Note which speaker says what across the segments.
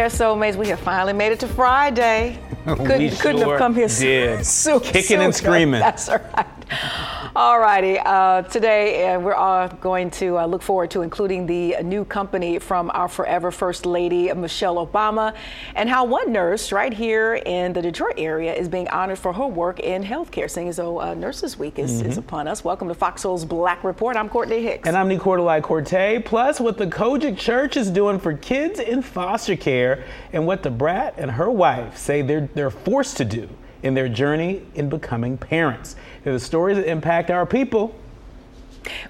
Speaker 1: there, soulmates. We have finally made it to Friday.
Speaker 2: Couldn't,
Speaker 1: couldn't have come here
Speaker 2: did.
Speaker 1: soon.
Speaker 2: Kicking and screaming.
Speaker 1: That's right. All righty. Uh, today, uh, we're all going to uh, look forward to including the new company from our forever First Lady, Michelle Obama, and how one nurse right here in the Detroit area is being honored for her work in healthcare, seeing as though uh, Nurses Week is, mm-hmm. is, upon us. Welcome to Fox Soul's Black Report. I'm Courtney Hicks.
Speaker 2: And I'm Nicordelai Corte. Plus, what the COGIC Church is doing for kids in foster care and what Da Brat and her wife say they're, they're forced to do in their journey in becoming parents. They're the stories that impact our people.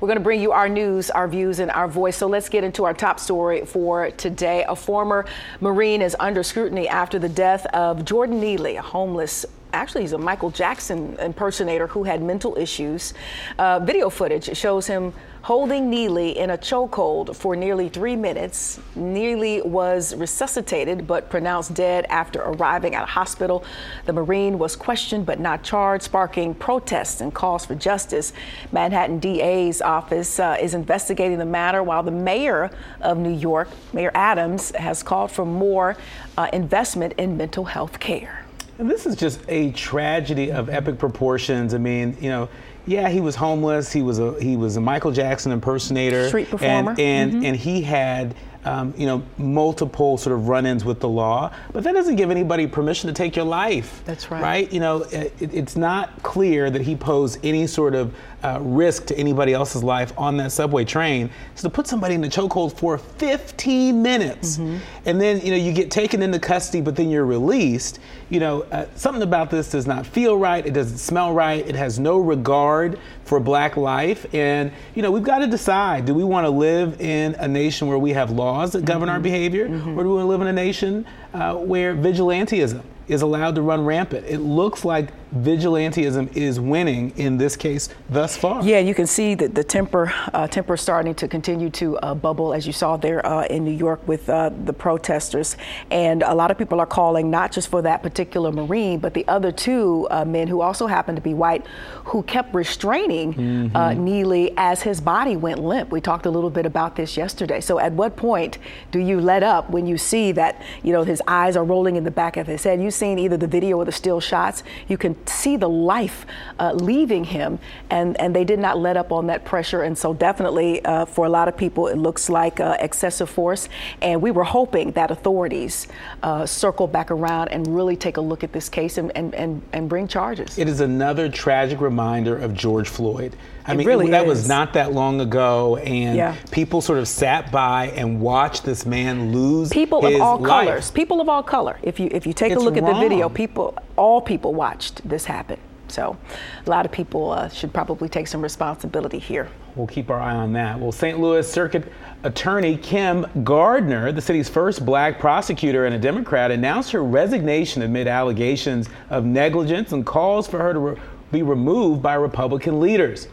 Speaker 1: We're going to bring you our news, our views, and our voice. So let's get into our top story for today. A former Marine is under scrutiny after the death of Jordan Neely, a homeless actually he's a Michael Jackson impersonator who had mental issues. Uh, video footage shows him holding Neely in a chokehold for nearly three minutes. Neely was resuscitated but pronounced dead after arriving at a hospital. The Marine was questioned but not charged, sparking protests and calls for justice. Manhattan DA's office uh, is investigating the matter while the mayor of New York, Mayor Adams, has called for more uh, investment in mental health care.
Speaker 2: And this is just a tragedy of epic proportions. I mean, you know, yeah, he was homeless. He was a he was a Michael Jackson impersonator,
Speaker 1: street performer,
Speaker 2: and and, mm-hmm. and he had um, you know multiple sort of run-ins with the law. But that doesn't give anybody permission to take your life.
Speaker 1: That's right.
Speaker 2: Right? You know, it, it's not clear that he posed any sort of uh, risk to anybody else's life on that subway train. So to put somebody in the chokehold for 15 minutes, mm-hmm. and then you know you get taken into custody, but then you're released. You know, uh, something about this does not feel right. It doesn't smell right. It has no regard for black life. And you know, we've got to decide: do we want to live in a nation where we have laws that govern mm-hmm. our behavior, mm-hmm. or do we want to live in a nation uh, where vigilantism is allowed to run rampant? It looks like vigilantism is winning in this case thus far.
Speaker 1: Yeah, you can see that the temper uh, temper starting to continue to uh, bubble, as you saw there uh, in New York with uh, the protesters, and a lot of people are calling not just for that particular Marine, but the other two uh, men who also happened to be white, who kept restraining uh, mm-hmm. Neely as his body went limp. We talked a little bit about this yesterday. So, at what point do you let up when you see that you know his eyes are rolling in the back of his head? You've seen either the video or the still shots. You can see the life uh, leaving him, and, and they did not let up on that pressure. And so, definitely uh, for a lot of people, it looks like uh, excessive force. And we were hoping that authorities uh, circle back around and really take a look at this case and, and, and, and bring charges.
Speaker 2: It is another tragic reminder of George Floyd. I
Speaker 1: it
Speaker 2: mean,
Speaker 1: really
Speaker 2: that
Speaker 1: is.
Speaker 2: was not that long ago, and
Speaker 1: yeah.
Speaker 2: people sort of sat by and watched this man lose.
Speaker 1: People
Speaker 2: of
Speaker 1: all
Speaker 2: life.
Speaker 1: colors. People of all color. If you if you take
Speaker 2: it's
Speaker 1: a look
Speaker 2: wrong.
Speaker 1: at the video, people, all people watched this happen. So, a lot of people uh, should probably take some responsibility here.
Speaker 2: We'll keep our eye on that. Well, St. Louis Circuit Attorney Kim Gardner, the city's first black prosecutor and a Democrat, announced her resignation amid allegations of negligence and calls for her to re- be removed by Republican leaders.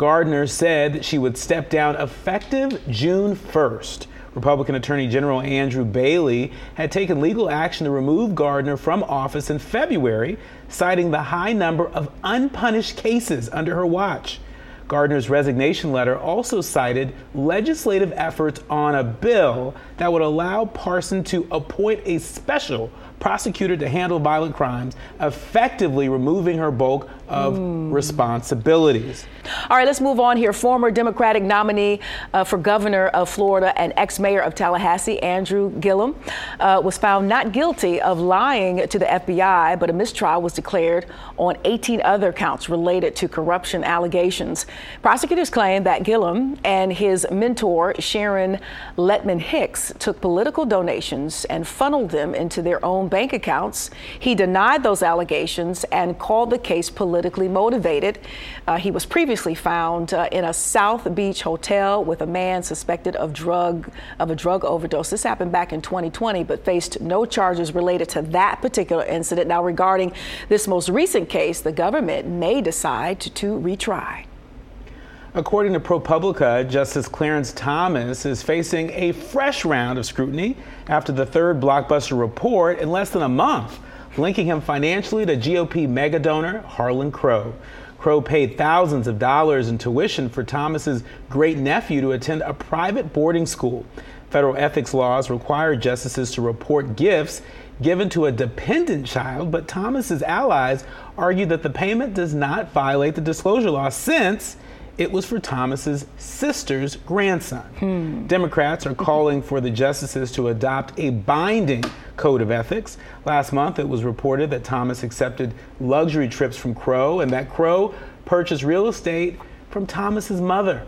Speaker 2: Gardner said she would step down effective June 1st. Republican Attorney General Andrew Bailey had taken legal action to remove Gardner from office in February, citing the high number of unpunished cases under her watch. Gardner's resignation letter also cited legislative efforts on a bill that would allow Parson to appoint a special prosecutor to handle violent crimes, effectively removing her bulk of mm. responsibilities.
Speaker 1: All right, let's move on here. Former Democratic nominee uh, for governor of Florida and ex mayor of Tallahassee, Andrew Gillum, uh, was found not guilty of lying to the FBI, but a mistrial was declared on 18 other counts related to corruption allegations. Prosecutors claim that Gillum and his mentor, Sharon Lettman-Hicks, took political donations and funneled them into their own bank accounts. He denied those allegations and called the case politically motivated. Uh, he was previously found uh, in a South Beach hotel with a man suspected of drug of a drug overdose. This happened back in 2020, but faced no charges related to that particular incident. Now, regarding this most recent case, the government may decide to, to retry.
Speaker 2: According to ProPublica, Justice Clarence Thomas is facing a fresh round of scrutiny after the third blockbuster report in less than a month, linking him financially to GOP mega donor Harlan Crow. Crow paid thousands of dollars in tuition for Thomas's great nephew to attend a private boarding school. Federal ethics laws require justices to report gifts given to a dependent child, but Thomas's allies argue that the payment does not violate the disclosure law since it was for Thomas's sister's grandson. Hmm. Democrats are calling for the justices to adopt a binding code of ethics. Last month, it was reported that Thomas accepted luxury trips from Crow and that Crow purchased real estate from Thomas's mother.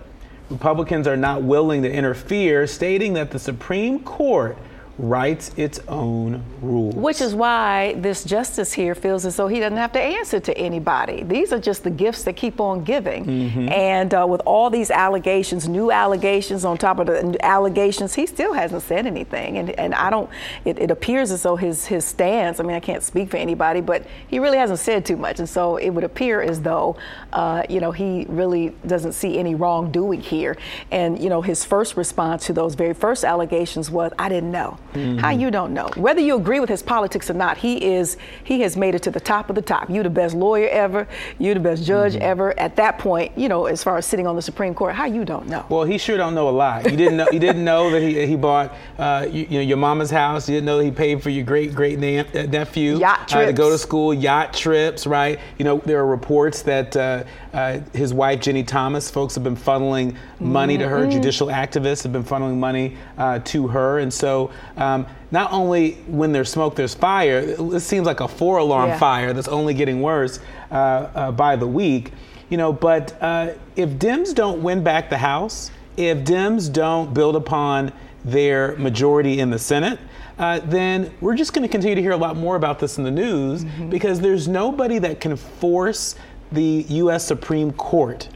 Speaker 2: Republicans are not willing to interfere, stating that the Supreme Court writes its own rules.
Speaker 1: Which is why this justice here feels as though he doesn't have to answer to anybody. These are just the gifts that keep on giving. Mm-hmm. And uh, with all these allegations, new allegations on top of the allegations, he still hasn't said anything. And, and I don't, it, it appears as though his, his stance, I mean, I can't speak for anybody, but he really hasn't said too much. And so it would appear as though, uh, you know, he really doesn't see any wrongdoing here. And, you know, his first response to those very first allegations was, I didn't know. Mm-hmm. How you don't know? Whether you agree with his politics or not, he is he has made it to the top of the top. You're the best lawyer ever. You're the best judge mm-hmm. ever. At that point, you know, as far as sitting on the Supreme Court, how you don't know?
Speaker 2: Well, he sure don't know a lot. You didn't know you didn't know that he, he bought uh, you, you, know your mama's house. You didn't know he paid for your great great uh, nephew
Speaker 1: yacht trips. Uh,
Speaker 2: to go to school, yacht trips, right? You know, there are reports that uh, uh his wife Ginni Thomas, folks have been funneling money mm-hmm. to her. Mm-hmm. Judicial activists have been funneling money uh, to her, and so. Um, not only when there's smoke, there's fire. It seems like a four alarm yeah. fire that's only getting worse uh, uh, by the week. You know, but uh, if Dems don't win back the House, if Dems don't build upon their majority in the Senate, uh, then we're just going to continue to hear a lot more about this in the news mm-hmm. because there's nobody that can force the U.S. Supreme Court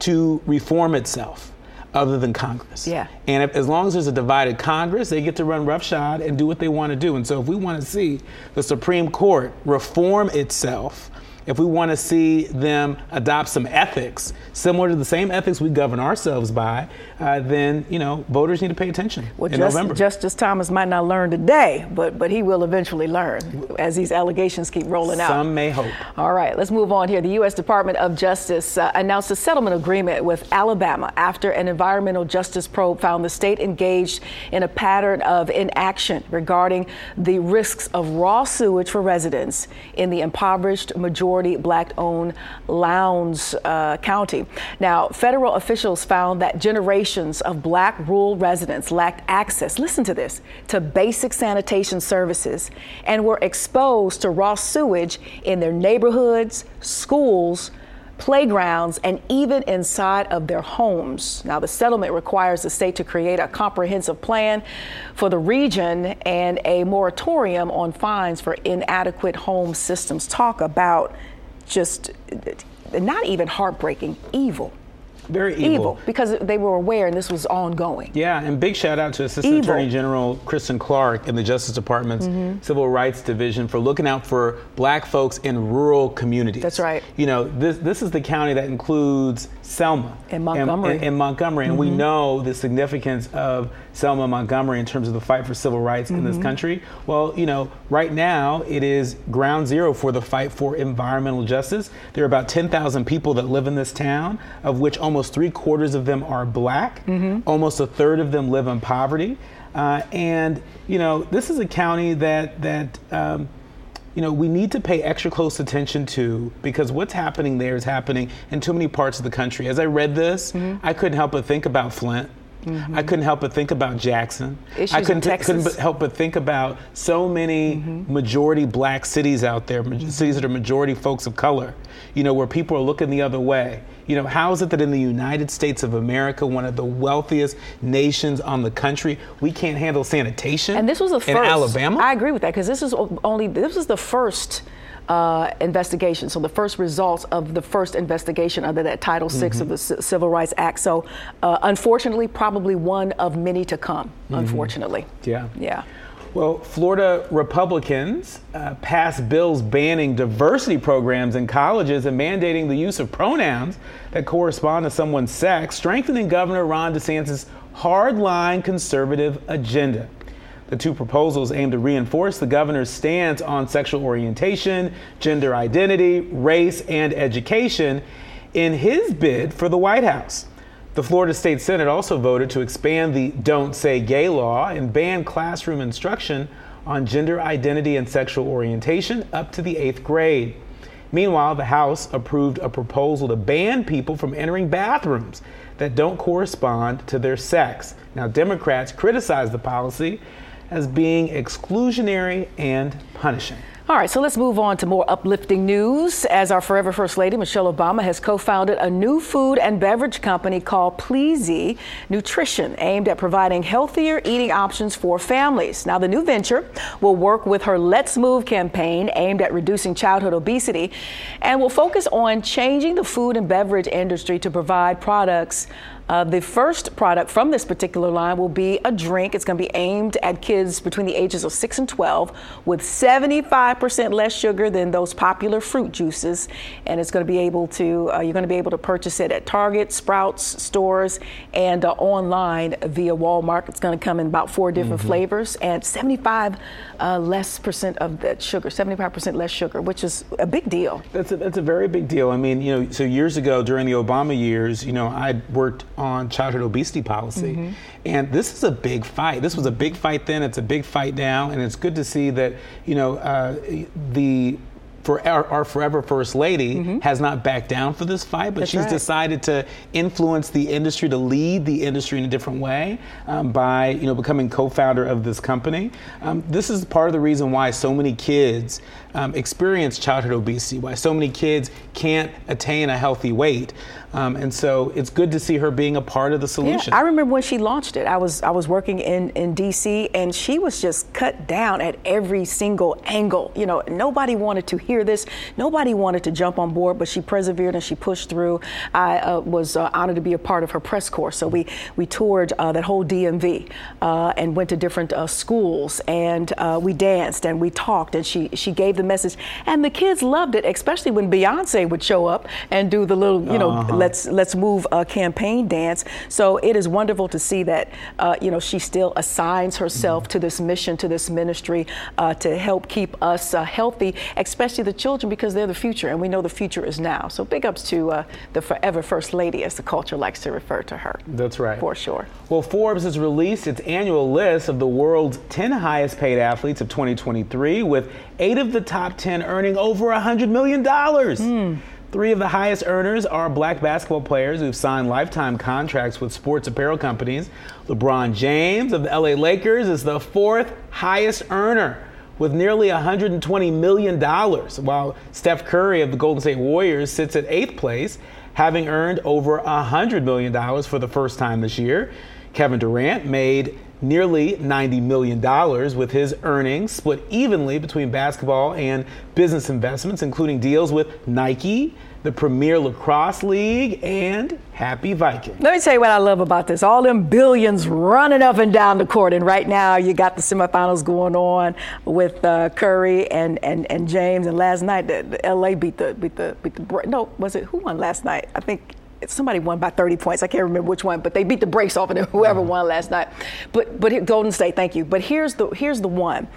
Speaker 2: to reform itself other than Congress.
Speaker 1: Yeah.
Speaker 2: And if, as long as there's a divided Congress, they get to run roughshod and do what they want to do. And so if we want to see the Supreme Court reform itself, if we want to see them adopt some ethics similar to the same ethics we govern ourselves by, uh, then you know voters need to pay attention well, in
Speaker 1: Just,
Speaker 2: November.
Speaker 1: Justice Thomas might not learn today, but but he will eventually learn as these allegations keep rolling out.
Speaker 2: Some may hope.
Speaker 1: All right, let's move on here. The U.S. Department of Justice uh, announced a settlement agreement with Alabama after an environmental justice probe found the state engaged in a pattern of inaction regarding the risks of raw sewage for residents in the impoverished majority majority black owned Lowndes uh, County. Now, federal officials found that generations of black rural residents lacked access, listen to this, to basic sanitation services and were exposed to raw sewage in their neighborhoods, schools, playgrounds, and even inside of their homes. Now, the settlement requires the state to create a comprehensive plan for the region and a moratorium on fines for inadequate home systems. Talk about just not even heartbreaking, evil
Speaker 2: very evil. evil.
Speaker 1: because they were aware and this was ongoing.
Speaker 2: Yeah, and big shout out to Assistant evil. Attorney General Kristen Clarke in the Justice Department's mm-hmm. Civil Rights Division for looking out for black folks in rural communities.
Speaker 1: That's right.
Speaker 2: You know, this this is the county that includes Selma
Speaker 1: and Montgomery.
Speaker 2: And, and, and Montgomery, mm-hmm. we know the significance of Selma and Montgomery in terms of the fight for civil rights mm-hmm. in this mm-hmm. country. Well, you know, right now it is ground zero for the fight for environmental justice. There are about 10,000 people that live in this town, of which almost three quarters of them are black. Mm-hmm. Almost a third of them live in poverty. Uh, and you know, this is a county that that um, you know, we need to pay extra close attention to because what's happening there is happening in too many parts of the country. As I read this, mm-hmm. I couldn't help but think about Flint. Mm-hmm. I couldn't help but think about Jackson.
Speaker 1: Issues
Speaker 2: I couldn't, couldn't help but think about so many mm-hmm. majority black cities out there, mm-hmm. cities that are majority folks of color, you know, where people are looking the other way. You know, how is it that in the United States of America, one of the wealthiest nations on the country, we can't handle sanitation?
Speaker 1: And this was the first.
Speaker 2: In Alabama?
Speaker 1: I agree with that because this is only, this was the first. Uh, investigation. So the first results of the first investigation under that Title VI mm-hmm. of the C- Civil Rights Act. So uh, unfortunately, probably one of many to come. Mm-hmm. Unfortunately.
Speaker 2: Yeah.
Speaker 1: Yeah.
Speaker 2: Well, Florida Republicans uh, passed bills banning diversity programs in colleges and mandating the use of pronouns that correspond to someone's sex, strengthening Governor Ron DeSantis' hardline conservative agenda. The two proposals aim to reinforce the governor's stance on sexual orientation, gender identity, race, and education in his bid for the White House. The Florida State Senate also voted to expand the Don't Say Gay law and ban classroom instruction on gender identity and sexual orientation up to the eighth grade. Meanwhile, the House approved a proposal to ban people from entering bathrooms that don't correspond to their sex. Now, Democrats criticized the policy as being exclusionary and punishing.
Speaker 1: All right, so let's move on to more uplifting news. As our forever First Lady, Michelle Obama, has co founded a new food and beverage company called PLEZi Nutrition, aimed at providing healthier eating options for families. Now, the new venture will work with her Let's Move campaign aimed at reducing childhood obesity and will focus on changing the food and beverage industry to provide products uh, the first product from this particular line will be a drink. It's going to be aimed at kids between the ages of 6 and 12 with 75% less sugar than those popular fruit juices. And it's going to be able to, uh, you're going to be able to purchase it at Target, Sprouts stores, and uh, online via Walmart. It's going to come in about four different mm-hmm. flavors and 75 uh, less percent of that sugar, 75% less sugar, which is a big deal.
Speaker 2: That's a, that's a very big deal. I mean, you know, so years ago during the Obama years, you know, I worked on childhood obesity policy. Mm-hmm. And this is a big fight. This was a big fight then. It's a big fight now, and it's good to see that you know uh, the for our, our, forever first lady mm-hmm. has not backed down for this fight, but
Speaker 1: That's
Speaker 2: she's
Speaker 1: right.
Speaker 2: decided to influence the industry, to lead the industry in a different way um, by you know becoming co-founder of this company. Um, this is part of the reason why so many kids um, experience childhood obesity, why so many kids can't attain a healthy weight. Um, and so it's good to see her being a part of the solution.
Speaker 1: Yeah, I remember when she launched it. I was I was working in, in DC and she was just cut down at every single angle. You know, nobody wanted to hear this. Nobody wanted to jump on board, but she persevered and she pushed through. I uh, was uh, honored to be a part of her press corps. So we we toured uh, that whole DMV uh, and went to different uh, schools and uh, we danced and we talked and she she gave the message and the kids loved it, especially when Beyonce would show up and do the little you know uh-huh let's let's move a campaign dance. So it is wonderful to see that uh, you know she still assigns herself mm-hmm. to this mission, to this ministry, uh, to help keep us uh, healthy, especially the children, because they're the future, and we know the future is now. So big ups to uh, the forever First Lady, as the culture likes to refer to her.
Speaker 2: That's right,
Speaker 1: for sure.
Speaker 2: Well, Forbes has released its annual list of the world's 10 highest paid athletes of 2023, with eight of the top 10 earning over $100 million. Mm. Three of the highest earners are black basketball players who've signed lifetime contracts with sports apparel companies. LeBron James of the LA Lakers is the fourth highest earner with nearly $120 million, while Steph Curry of the Golden State Warriors sits at eighth place, having earned over $100 million for the first time this year. Kevin Durant made nearly $90 million, with his earnings split evenly between basketball and business investments, including deals with Nike, the Premier Lacrosse League, and Happy Viking.
Speaker 1: Let me tell you what I love about this. All them billions running up and down the court. And right now, you got the semifinals going on with uh, Curry and, and, and James. And last night, the, the LA beat the, beat the, beat the, no, was it, who won last night? I think somebody won by 30 points. I can't remember which one, but they beat the brakes off of whoever mm-hmm. won last night. But but Golden State, thank you. But here's the here's the one.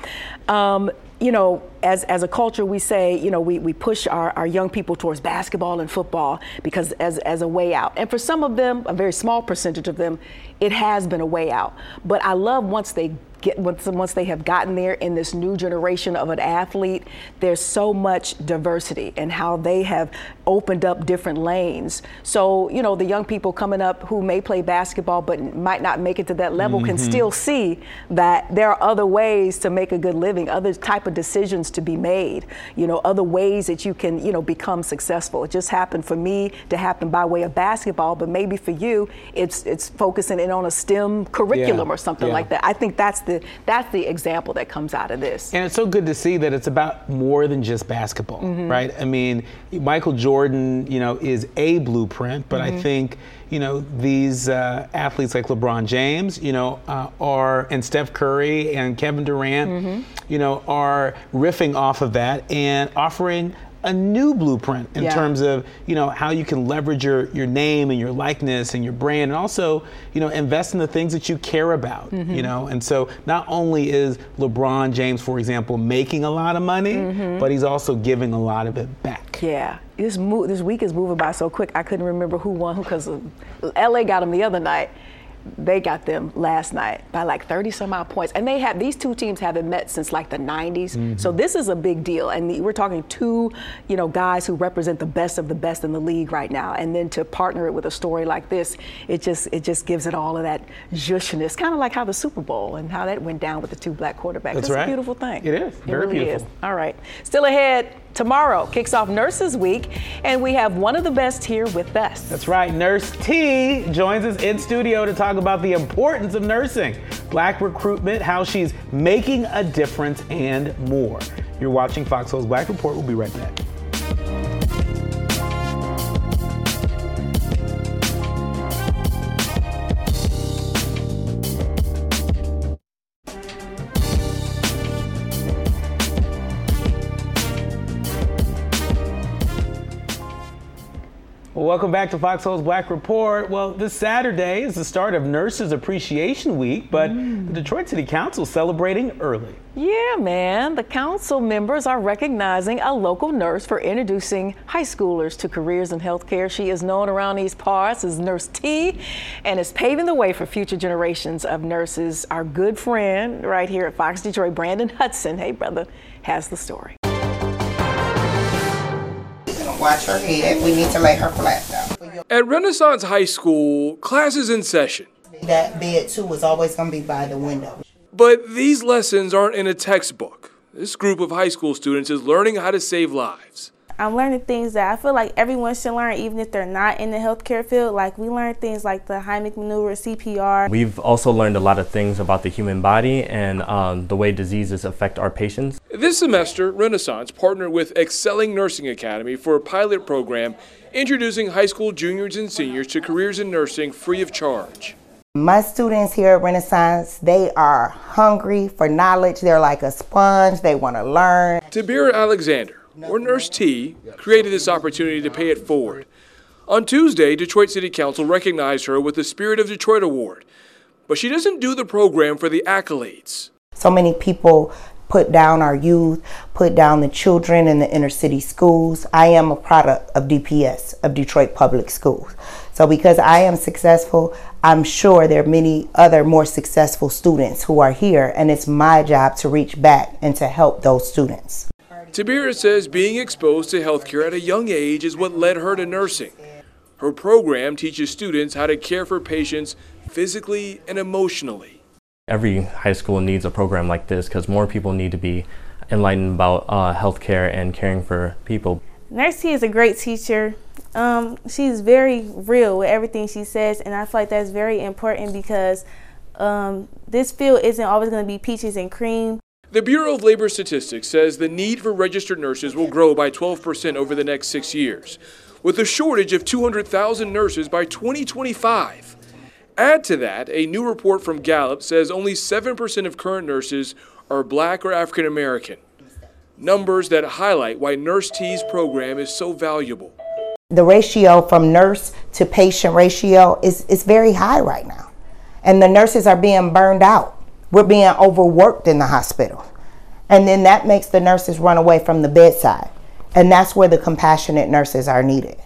Speaker 1: Um, you know, as, as a culture, we say, you know, we, we push our, our young people towards basketball and football because as, as a way out. And for some of them, a very small percentage of them, it has been a way out. But I love once they get once, once they have gotten there in this new generation of an athlete, there's so much diversity and how they have opened up different lanes. So, you know, the young people coming up who may play basketball but might not make it to that level mm-hmm. can still see that there are other ways to make a good living, other type of decisions to be made, you know, other ways that you can, you know, become successful. It just happened for me to happen by way of basketball, but maybe for you it's it's focusing in on a STEM curriculum yeah. or something yeah. like that. I think that's the the that's the example that comes out of this.
Speaker 2: And it's so good to see that it's about more than just basketball, mm-hmm. right? I mean, Michael Jordan, you know, is a blueprint, but mm-hmm. I think you know these uh, athletes like LeBron James, you know, uh, are and Steph Curry and Kevin Durant, mm-hmm. you know, are riffing off of that and offering a new blueprint in
Speaker 1: Yeah.
Speaker 2: terms of you know how you can leverage your your name and your likeness and your brand, and also you know invest in the things that you care about.
Speaker 1: Mm-hmm.
Speaker 2: You know, and so not only is LeBron James, for example, making a lot of money,
Speaker 1: Mm-hmm.
Speaker 2: but he's also giving a lot of it back.
Speaker 1: Yeah, this mo- this week is moving by so quick. I couldn't remember who won because LA got him the other night. They got them last night by like 30 some odd points, and they have these two teams haven't met since like the 90s. Mm-hmm. So this is a big deal, and we're talking two, you know, guys who represent the best of the best in the league right now. And then to partner it with a story like this, it just it just gives it all of that zhushness, kind of like how the Super Bowl and how that went down with the two black quarterbacks.
Speaker 2: That's
Speaker 1: it's
Speaker 2: right.
Speaker 1: a beautiful thing.
Speaker 2: It is.
Speaker 1: It
Speaker 2: Very
Speaker 1: really
Speaker 2: beautiful.
Speaker 1: is. All right. Still ahead, tomorrow kicks off Nurses Week, and we have one of the best here with us.
Speaker 2: That's right. Nurse T joins us in studio to talk about the importance of nursing, black recruitment, how she's making a difference, and more. You're watching Fox Soul's Black Report. We'll be right back. Well, welcome back to Fox Soul's Black Report. Well, this Saturday is the start of Nurses Appreciation Week, but mm. the Detroit City Council is celebrating early.
Speaker 1: Yeah, man. The council members are recognizing a local nurse for introducing high schoolers to careers in healthcare. She is known around these parts as Nurse T and is paving the way for future generations of nurses. Our good friend right here at Fox Detroit, Brandon Hudson, hey, brother, has the story.
Speaker 3: Watch her head. We need to lay her flat though.
Speaker 4: At Renaissance High School, class is in session.
Speaker 3: That bed too was always gonna be by the window.
Speaker 4: But these lessons aren't in a textbook. This group of high school students is learning how to save lives.
Speaker 5: I'm learning things that I feel like everyone should learn, even if they're not in the healthcare field. Like we learn things like the Heimlich maneuver, CPR.
Speaker 6: We've also learned a lot of things about the human body and um, the way diseases affect our patients.
Speaker 4: This semester, Renaissance partnered with Excelling Nursing Academy for a pilot program introducing high school juniors and seniors to careers in nursing free of charge.
Speaker 3: My students here at Renaissance, they are hungry for knowledge. They're like a sponge. They want to learn.
Speaker 4: Tabira Alexander, or Nurse T, created this opportunity to pay it forward. On Tuesday, Detroit City Council recognized her with the Spirit of Detroit Award. But she doesn't do the program for the accolades.
Speaker 3: So many people put down our youth, put down the children in the inner city schools. I am a product of DPS, of Detroit Public Schools. So because I am successful, I'm sure there are many other more successful students who are here, and it's my job to reach back and to help those students.
Speaker 4: Tabira says being exposed to healthcare at a young age is what led her to nursing. Her program teaches students how to care for patients physically and emotionally.
Speaker 6: Every high school needs a program like this because more people need to be enlightened about uh, healthcare and caring for people.
Speaker 5: Nurse T is a great teacher. Um, she's very real with everything she says, and I feel like that's very important because um, this field isn't always going to be peaches and cream.
Speaker 4: The Bureau of Labor Statistics says the need for registered nurses will grow by 12% over the next six years, with a shortage of 200,000 nurses by 2025. Add to that, a new report from Gallup says only 7% of current nurses are black or African American. Numbers that highlight why Nurse T's program is so valuable.
Speaker 3: The ratio from nurse to patient ratio is, is very high right now. And the nurses are being burned out. We're being overworked in the hospital. And then that makes the nurses run away from the bedside. And that's where the compassionate nurses are needed.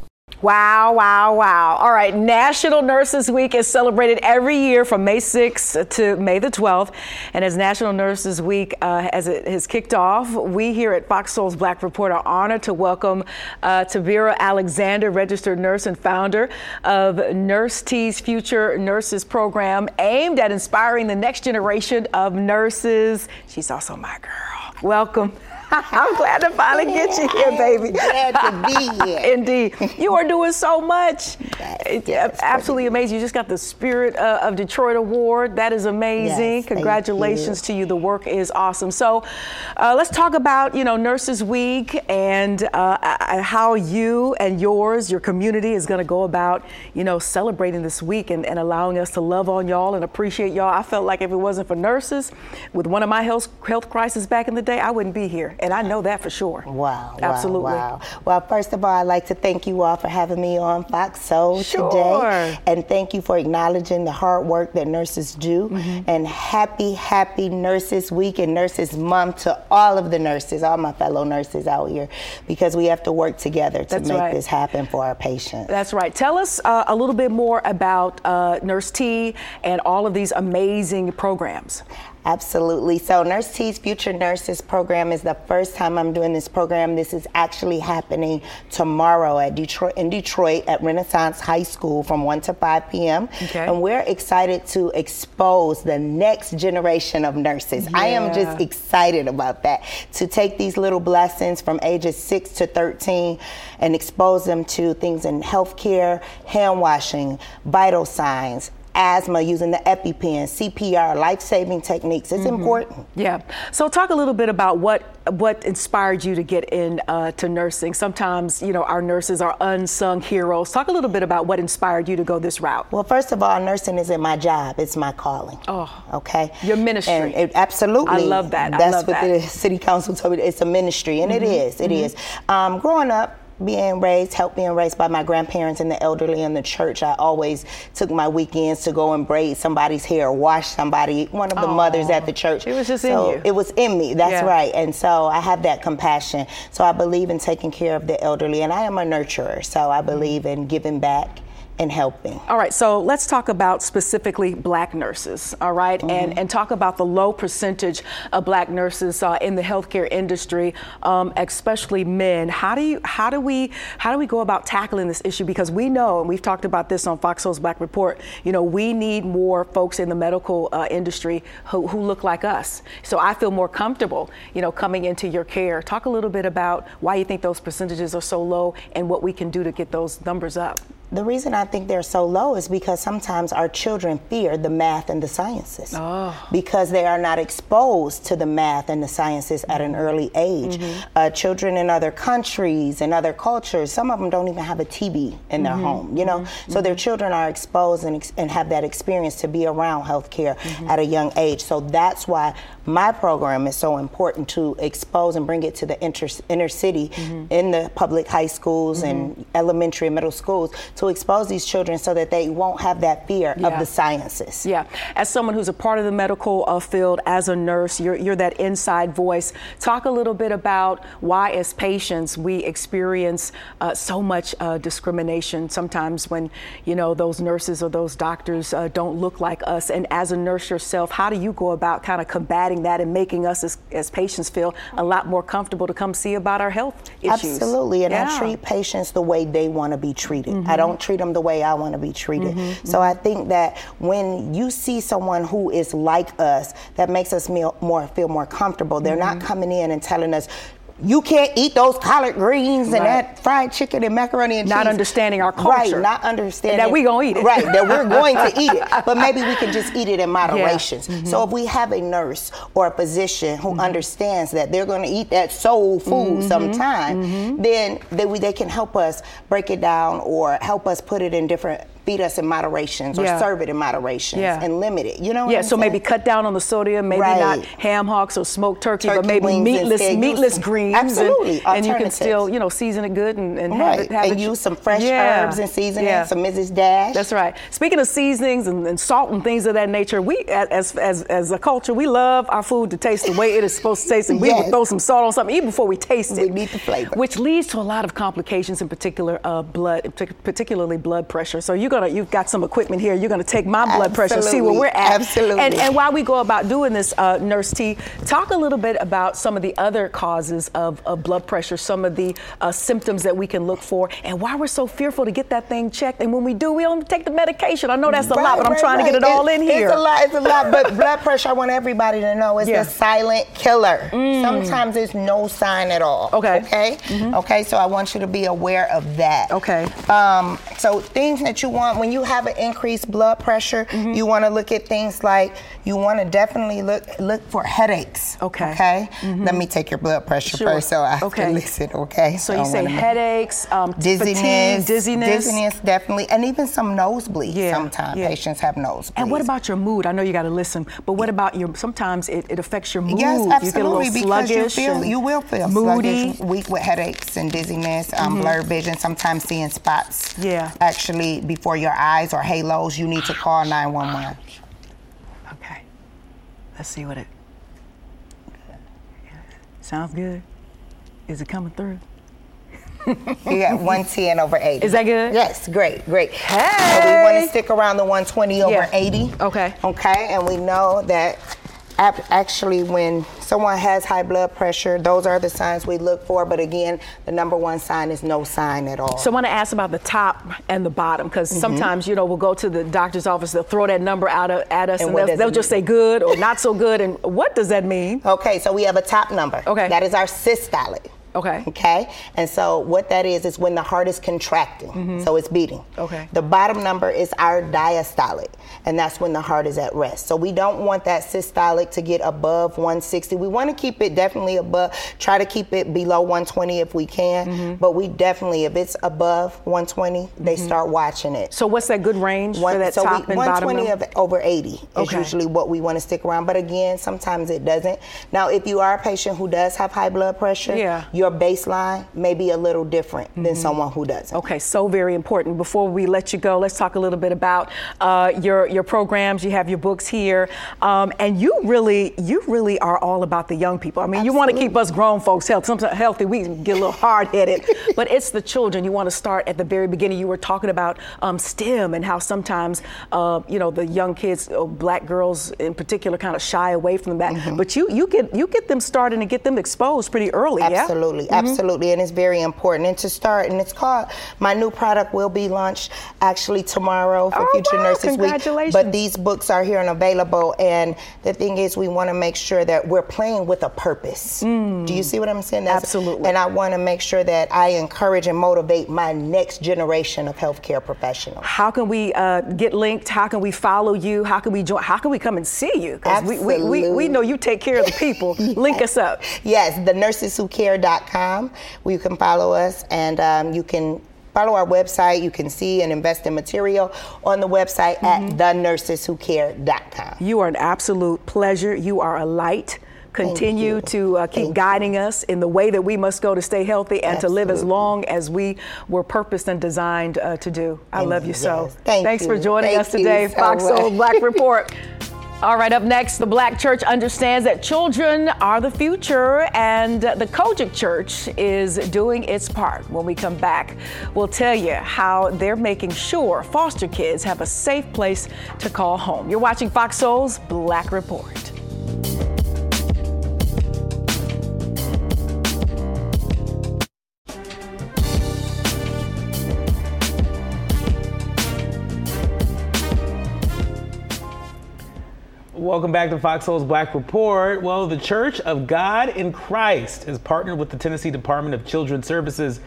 Speaker 1: Wow, wow, wow. All right, National Nurses Week is celebrated every year from May 6th to May the 12th. And as National Nurses Week, uh, as it has kicked off, we here at Fox Soul's Black Report are honored to welcome uh, Tavira Alexander, registered nurse and founder of Nurse T's Future Nurses Program, aimed at inspiring the next generation of nurses. She's also my girl. Welcome. I'm glad to finally get you here, baby.
Speaker 3: Glad to be here.
Speaker 1: Indeed. You are doing so much.
Speaker 3: Yes,
Speaker 1: absolutely amazing. You just got the Spirit uh, of Detroit Award. That is amazing.
Speaker 3: Yes,
Speaker 1: Congratulations
Speaker 3: you.
Speaker 1: to you. The work is awesome. So uh, let's talk about, you know, Nurses Week and uh, uh, how you and yours, your community is going to go about, you know, celebrating this week and, and allowing us to love on y'all and appreciate y'all. I felt like if it wasn't for nurses, with one of my health, health crises back in the day, I wouldn't be here. And I know that for sure.
Speaker 3: Wow.
Speaker 1: Absolutely.
Speaker 3: Wow, wow. Well, first of all, I'd like to thank you all for having me on Fox Soul
Speaker 1: Sure.
Speaker 3: today. And thank you for acknowledging the hard work that nurses do.
Speaker 1: Mm-hmm.
Speaker 3: And happy, happy Nurses Week and Nurses Month to all of the nurses, all my fellow nurses out here, because we have to work together to
Speaker 1: That's
Speaker 3: make
Speaker 1: right.
Speaker 3: this happen for our patients.
Speaker 1: That's right. Tell us uh, a little bit more about uh, Nurse T and all of these amazing programs.
Speaker 3: Absolutely. So, Nurse T's Future Nurses program is the first time I'm doing this program. This is actually happening tomorrow at Detroit in Detroit at Renaissance High School from 1 to 5 p.m.
Speaker 1: Okay.
Speaker 3: And we're excited to expose the next generation of nurses. Yeah. I am just excited about that. To take these little blessings from ages 6 to 13 and expose them to things in healthcare, hand washing, vital signs, asthma using the EpiPen, CPR, life-saving techniques. It's important.
Speaker 1: Yeah. So talk a little bit about what what inspired you to get in uh, to nursing. Sometimes you know our nurses are unsung heroes. Talk a little bit about what inspired you to go this route.
Speaker 3: Well, first of all, nursing isn't my job; it's my calling.
Speaker 1: Oh.
Speaker 3: okay.
Speaker 1: Your ministry.
Speaker 3: And it, absolutely.
Speaker 1: I love that. I
Speaker 3: That's
Speaker 1: love
Speaker 3: what
Speaker 1: that. Mm-hmm.
Speaker 3: the city council told me. It's a ministry, and it is. It is. Um, growing up. Being raised, helped being raised by my grandparents and the elderly in the church. I always took my weekends to go and braid somebody's hair, wash somebody, one of the
Speaker 1: Aw.
Speaker 3: mothers at the church.
Speaker 1: It was just in you.
Speaker 3: It was in me. That's
Speaker 1: Yeah.
Speaker 3: right. And so I have that compassion. So I believe in taking care of the elderly, and I am a nurturer. So
Speaker 1: Mm-hmm.
Speaker 3: I believe in giving back and helping.
Speaker 1: All right, so let's talk about specifically black nurses, all right? and, and talk about the low percentage of black nurses uh, in the healthcare industry, um, especially men. How do you, how do we, how do we go about tackling this issue? Because we know, and we've talked about this on Fox Soul's Black Report, you know, we need more folks in the medical uh, industry who, who look like us. So I feel more comfortable, you know, coming into your care. Talk a little bit about why you think those percentages are so low and what we can do to get those numbers up.
Speaker 3: The reason I think they're so low is because sometimes our children fear the math and the sciences. Oh. Because they are not exposed to the math and the sciences at an early age. Mm-hmm. Uh, children in other countries and other cultures, some of them don't even have a TV in their mm-hmm. home, you know? Mm-hmm. So their children are exposed and, ex- and have that experience to be around healthcare at a young age. So that's why my program is so important to expose and bring it to the inter, inner city in the public high schools and elementary and middle schools to expose these children so that they won't have that fear
Speaker 1: Yeah.
Speaker 3: of the sciences.
Speaker 1: Yeah, as someone who's a part of the medical uh, field, as a nurse, you're, you're that inside voice. Talk a little bit about why, as patients, we experience uh, so much uh, discrimination sometimes when, you know, those nurses or those doctors uh, don't look like us. And as a nurse yourself, how do you go about kind of combating that and making us as, as patients feel a lot more comfortable to come see about our health issues?
Speaker 3: Absolutely, and
Speaker 1: Yeah.
Speaker 3: I treat patients the way they want to be treated. I don't treat them the way I want to be treated. Mm-hmm. So I think that when you see someone who is like us, that makes us feel more feel more comfortable. They're not mm-hmm. coming in and telling us. You can't eat those collard greens and
Speaker 1: Right.
Speaker 3: that fried chicken and macaroni and
Speaker 1: Not
Speaker 3: cheese.
Speaker 1: Not understanding our culture.
Speaker 3: Right, not understanding
Speaker 1: That we're gonna eat it.
Speaker 3: Right, that we're going to eat it. But maybe we can just eat it in moderation.
Speaker 1: Mm-hmm.
Speaker 3: So if we have a nurse or a physician who understands that they're going to eat that soul food
Speaker 1: Mm-hmm.
Speaker 3: sometime, then they, we, they can help us break it down or help us put it in different, feed us in moderations or
Speaker 1: Yeah.
Speaker 3: serve it in moderations
Speaker 1: Yeah.
Speaker 3: and limit it. You know what
Speaker 1: Yeah,
Speaker 3: I'm
Speaker 1: so maybe cut down on the sodium, maybe not ham hocks or smoked turkey, but maybe meatless. Meatless greens.
Speaker 3: Absolutely,
Speaker 1: And, you can still, you know, season it good and, and have
Speaker 3: Right,
Speaker 1: it have
Speaker 3: and
Speaker 1: it.
Speaker 3: use some fresh
Speaker 1: Yeah.
Speaker 3: herbs and seasonings,
Speaker 1: Yeah.
Speaker 3: some Mrs. Dash.
Speaker 1: That's right. Speaking of seasonings and, and salt and things of that nature, we as, as as a culture we love our food to taste the way it is supposed to taste, and we would throw some salt on something even before we taste
Speaker 3: We
Speaker 1: it.
Speaker 3: need the flavor.
Speaker 1: which leads to a lot of complications, in particular uh, blood, particularly blood pressure. So you're gonna you've got some equipment here. You're gonna take my blood pressure, and see where we're at,
Speaker 3: Absolutely.
Speaker 1: And, and while we go about doing this, uh, Nurse T, talk a little bit about some of the other causes of, of blood pressure, some of the uh, symptoms that we can look for, and why we're so fearful to get that thing checked. And when we do, we don't take the medication. I know that's a lot, but I'm
Speaker 3: right,
Speaker 1: trying to get
Speaker 3: right.
Speaker 1: it all in here.
Speaker 3: It's a lot. It's a lot. But blood pressure, I want everybody to know, is
Speaker 1: Yeah. Mm.
Speaker 3: a silent killer. Sometimes there's no sign at all.
Speaker 1: Okay. Mm-hmm.
Speaker 3: Okay. Okay. So I want you to be aware of that.
Speaker 1: Okay.
Speaker 3: Um, so things that you want want when you have an increased blood pressure,
Speaker 1: Mm-hmm.
Speaker 3: you want to look at things like you want to definitely look look for headaches.
Speaker 1: Okay.
Speaker 3: Okay. Let me take your blood pressure
Speaker 1: Sure.
Speaker 3: first, so I
Speaker 1: Okay.
Speaker 3: can listen. Okay.
Speaker 1: So you say headaches, um,
Speaker 3: dizziness,
Speaker 1: fatigue, dizziness.
Speaker 3: dizziness, definitely, and even some nosebleeds.
Speaker 1: Yeah,
Speaker 3: Sometimes
Speaker 1: yeah.
Speaker 3: patients have nosebleeds.
Speaker 1: And what about your mood? I know you got to listen, but what about your? Sometimes it, it affects your mood.
Speaker 3: Yes,
Speaker 1: You
Speaker 3: absolutely.
Speaker 1: little
Speaker 3: because you feel you will feel
Speaker 1: moody.
Speaker 3: sluggish, weak with headaches and dizziness, um, blurred vision, sometimes seeing spots.
Speaker 1: Mm-hmm. Yeah.
Speaker 3: Actually, before your eyes or halos, you need to call 911.
Speaker 1: Okay. Let's see what it. Sounds good. Is it coming through?
Speaker 3: You got 110 over 80.
Speaker 1: Is that good?
Speaker 3: Yes, great, great. So we want to stick around the 120 over
Speaker 1: Yeah.
Speaker 3: 80.
Speaker 1: Okay.
Speaker 3: Okay, and we know that actually when someone has high blood pressure, those are the signs we look for. But again, the number one sign is no sign at all.
Speaker 1: So I want to ask about the top and the bottom because
Speaker 3: Mm-hmm.
Speaker 1: sometimes you know we'll go to the doctor's office, they'll throw that number out at us,
Speaker 3: And
Speaker 1: and, they'll, they'll just say good or not so good. And what does that mean?
Speaker 3: Okay, so we have a top number.
Speaker 1: Okay.
Speaker 3: That is our systolic.
Speaker 1: Okay.
Speaker 3: Okay. And so what that is is when the heart is contracting, so it's beating.
Speaker 1: Mm-hmm. Okay.
Speaker 3: The bottom number is our diastolic, and that's when the heart is at rest. So we don't want that systolic to get above 160. We want to keep it definitely above. Try to keep it below 120 if we can,
Speaker 1: Mm-hmm.
Speaker 3: but we definitely, if it's above 120, they start watching it.
Speaker 1: So what's that good range
Speaker 3: One-
Speaker 1: for that
Speaker 3: so
Speaker 1: top
Speaker 3: we,
Speaker 1: and bottom
Speaker 3: 120
Speaker 1: number?
Speaker 3: of over 80 is
Speaker 1: Okay.
Speaker 3: usually what we want to stick around. But again, sometimes it doesn't. Now, if you are a patient who does have high blood pressure,
Speaker 1: Yeah.
Speaker 3: Your baseline may be a little different than someone who doesn't.
Speaker 1: Okay, so very important. Before we let you go, let's talk a little bit about uh, your your programs. You have your books here, um, and you really you really are all about the young people. I mean, you want to keep us grown folks healthy. Sometimes healthy, we get a little hard headed, but it's the children. You want to start at the very beginning. You were talking about um, STEM and how sometimes uh, you know the young kids, uh, black girls in particular, kind of shy away from that.
Speaker 3: Mm-hmm.
Speaker 1: But you you get you get them started and get them exposed pretty early. yeah?
Speaker 3: Absolutely, absolutely, and it's very important. And to start, and it's called my new product will be launched actually tomorrow for
Speaker 1: Oh,
Speaker 3: Future
Speaker 1: wow,
Speaker 3: Nurses Week.
Speaker 1: congratulations.
Speaker 3: But these books are here and available. And the thing is, we want to make sure that we're playing with a purpose. Do you see what I'm saying? That's-
Speaker 1: Absolutely.
Speaker 3: And I want to make sure that I encourage and motivate my next generation of healthcare professionals.
Speaker 1: How can we uh, get linked? How can we follow you? How can we join? How can we come and see you? Because we, we, we, we know you take care of the people. Link us up.
Speaker 3: Yes, the nurseswhocare.com. Where you can follow us and um, you can follow our website. You can see and invest in material on the website
Speaker 1: Mm-hmm.
Speaker 3: at thenurseswhocare.com.
Speaker 1: You are an absolute pleasure. You are a light. Continue to uh, keep
Speaker 3: Thank you.
Speaker 1: guiding us in the way that we must go to stay healthy and to live as long as we were purposed and designed uh, to do. I
Speaker 3: Thank
Speaker 1: love you
Speaker 3: you,
Speaker 1: so.
Speaker 3: Thank
Speaker 1: Thanks for joining us today,
Speaker 3: so
Speaker 1: Fox Soul. Black Report. All right, up next, the Black Church understands that children are the future, and the COGIC Church is doing its part. When we come back, we'll tell you how they're making sure foster kids have a safe place to call home. You're watching Fox Soul's Black Report.
Speaker 2: Welcome back to Fox Soul's Black Report. Well, the Church of God in Christ has partnered with the Tennessee Department of Children's Services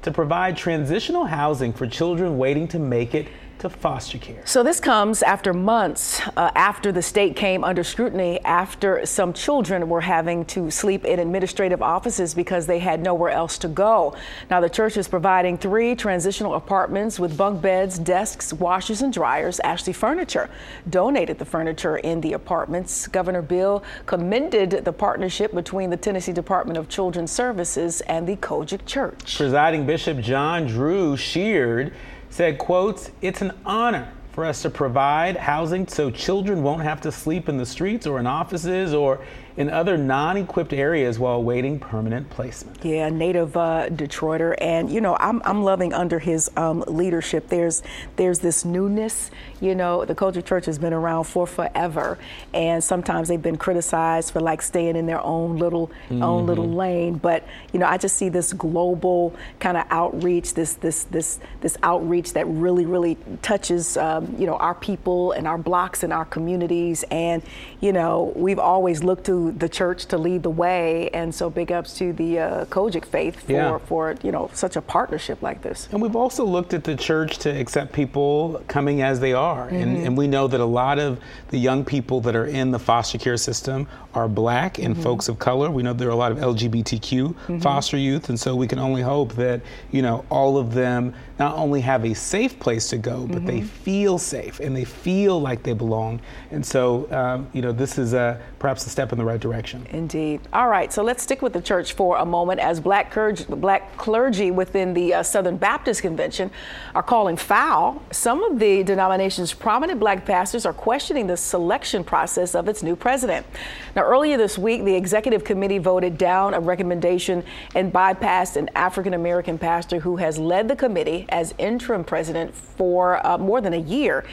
Speaker 2: to provide transitional housing for children waiting to make it to foster care.
Speaker 1: So this comes after months uh, after the state came under scrutiny after some children were having to sleep in administrative offices because they had nowhere else to go. Now the church is providing three transitional apartments with bunk beds, desks, washers and dryers. Ashley Furniture donated the furniture in the apartments. Governor Bill commended the partnership between the Tennessee Department of Children's Services and the COGIC Church.
Speaker 2: Presiding Bishop John Drew Sheard said, quotes, it's an honor for us to provide housing so children won't have to sleep in the streets or in offices or in other non-equipped areas while awaiting permanent placement.
Speaker 1: Yeah, native uh, Detroiter, and you know I'm, I'm loving under his um, leadership. There's there's this newness. You know, the Culture Church has been around for forever, and sometimes they've been criticized for like staying in their own little own little lane. But you know, I just see this global kind of outreach, this this this this outreach that really really touches um, you know our people and our blocks and our communities. And you know, we've always looked to the church to lead the way. And so big ups to the uh, COGIC faith for,
Speaker 2: Yeah.
Speaker 1: for, you know, such a partnership like this.
Speaker 2: And we've also looked at the church to accept people coming as they are. And, and we know that a lot of the young people that are in the foster care system are black and folks of color. We know there are a lot of LGBTQ foster youth. And so we can only hope that, you know, all of them not only have a safe place to go, but they feel safe and they feel like they belong. And so, um, you know, this is uh, perhaps a step in the right direction.
Speaker 1: Indeed. All right, so let's stick with the church for a moment as black clergy, black clergy within the uh, Southern Baptist Convention are calling foul. Some of the denomination's prominent black pastors are questioning the selection process of its new president. Now, earlier this week, the executive committee voted down a recommendation and bypassed an African American pastor who has led the committee as interim president for uh, more than a year.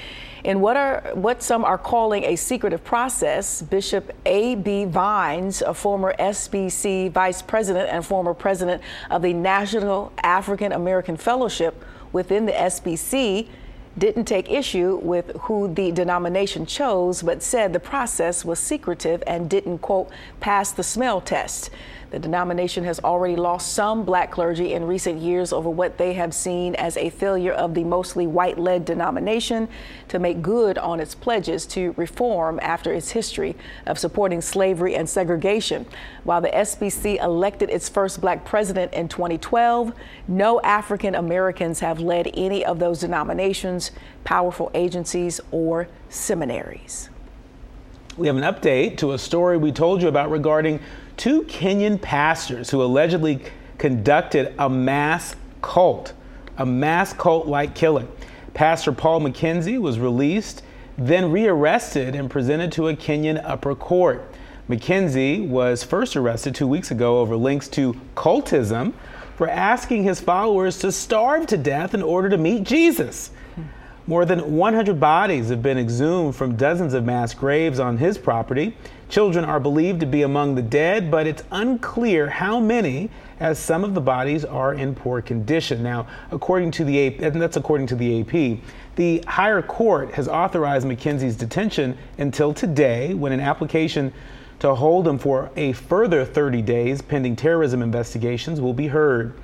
Speaker 1: In what are what some are calling a secretive process, Bishop A.B. Vines, a former SBC vice president and former president of the National African American Fellowship within the SBC, didn't take issue with who the denomination chose, but said the process was secretive and didn't, quote, pass the smell test. The denomination has already lost some black clergy in recent years over what they have seen as a failure of the mostly white led denomination to make good on its pledges to reform after its history of supporting slavery and segregation. While the SBC elected its first black president in 2012, no African Americans have led any of those denominations, powerful agencies, or seminaries.
Speaker 2: We have an update to a story we told you about regarding two Kenyan pastors who allegedly conducted a mass cult, a mass cult like killing. Pastor Paul McKenzie was released, then rearrested and presented to a Kenyan upper court. McKenzie was first arrested two weeks ago over links to cultism for asking his followers to starve to death in order to meet Jesus. More than 100 bodies have been exhumed from dozens of mass graves on his property. Children are believed to be among the dead, but it's unclear how many, as some of the bodies are in poor condition. Now, according to the AP, and that's according to the AP, the higher court has authorized McKenzie's detention until today, when an application to hold him for a further 30 days pending terrorism investigations will be heard.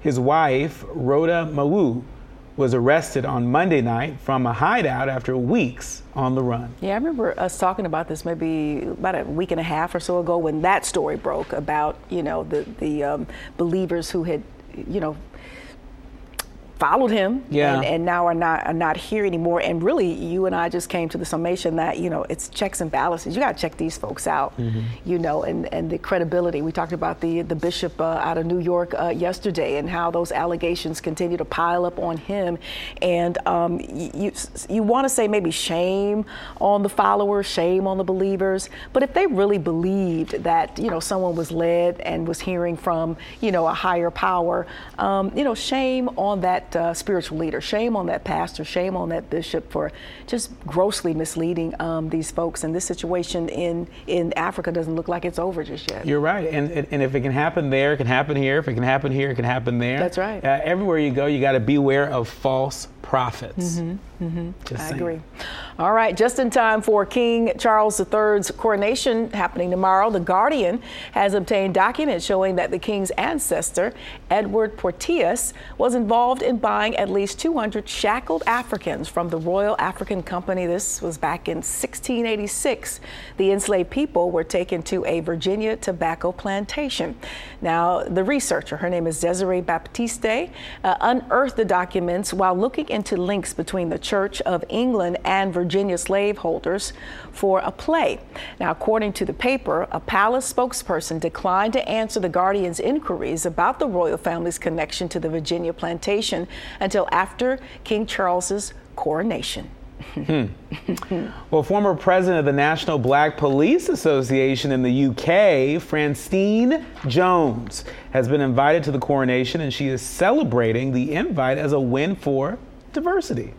Speaker 2: His wife, Rhoda Mawu, was arrested on Monday night from a hideout after weeks on the run.
Speaker 1: Yeah, I remember us talking about this maybe about a week and a half or so ago when that story broke about you know the the um, believers who had you know followed him
Speaker 2: Yeah.
Speaker 1: and, and now are not are not here anymore. And really, you and I just came to the summation that you know it's checks and balances. You got to check these folks out, you know, and and the credibility. We talked about the the bishop uh, out of New York uh, yesterday and how those allegations continue to pile up on him. And um, you you want to say maybe shame on the followers, shame on the believers, but if they really believed that you know someone was led and was hearing from you know a higher power, um, you know, shame on that uh, spiritual leader, shame on that pastor, shame on that bishop for just grossly misleading um, these folks. And this situation in in Africa doesn't look like it's over just yet.
Speaker 2: You're right, and and if it can happen there, it can happen here. If it can happen here, it can happen there.
Speaker 1: That's right.
Speaker 2: Uh, everywhere you go, you got to beware of false prophets. Just
Speaker 1: Mm-hmm, I
Speaker 2: saying.
Speaker 1: agree. All right, just in time for King Charles III's coronation happening tomorrow, The Guardian has obtained documents showing that the king's ancestor, Edward Porteous, was involved in buying at least 200 shackled Africans from the Royal African Company. This was back in 1686. The enslaved people were taken to a Virginia tobacco plantation. Now, the researcher, her name is Desiree Baptiste, uh, unearthed the documents while looking into links between the Church of England and Virginia slaveholders for a play. Now, according to the paper, a palace spokesperson declined to answer the Guardian's inquiries about the royal family's connection to the Virginia plantation until after King Charles's coronation. Hmm.
Speaker 2: Well, former president of the National Black Police Association in the UK, Francine Jones, has been invited to the coronation and she is celebrating the invite as a win for diversity.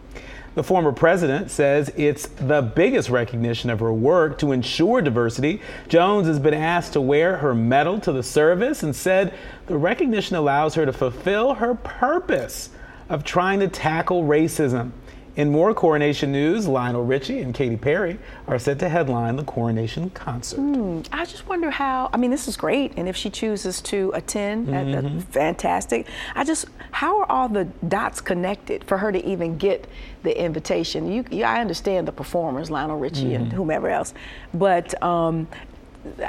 Speaker 2: The former president says it's the biggest recognition of her work to ensure diversity. Jones has been asked to wear her medal to the service and said the recognition allows her to fulfill her purpose of trying to tackle racism. In more coronation news, Lionel Richie and Katy Perry are set to headline the coronation concert.
Speaker 1: Mm, I just wonder how. I mean, this is great, and if she chooses to attend, mm-hmm. fantastic. I just, how are all the dots connected for her to even get the invitation? You, I understand the performers, Lionel Richie mm-hmm. and whomever else, but um,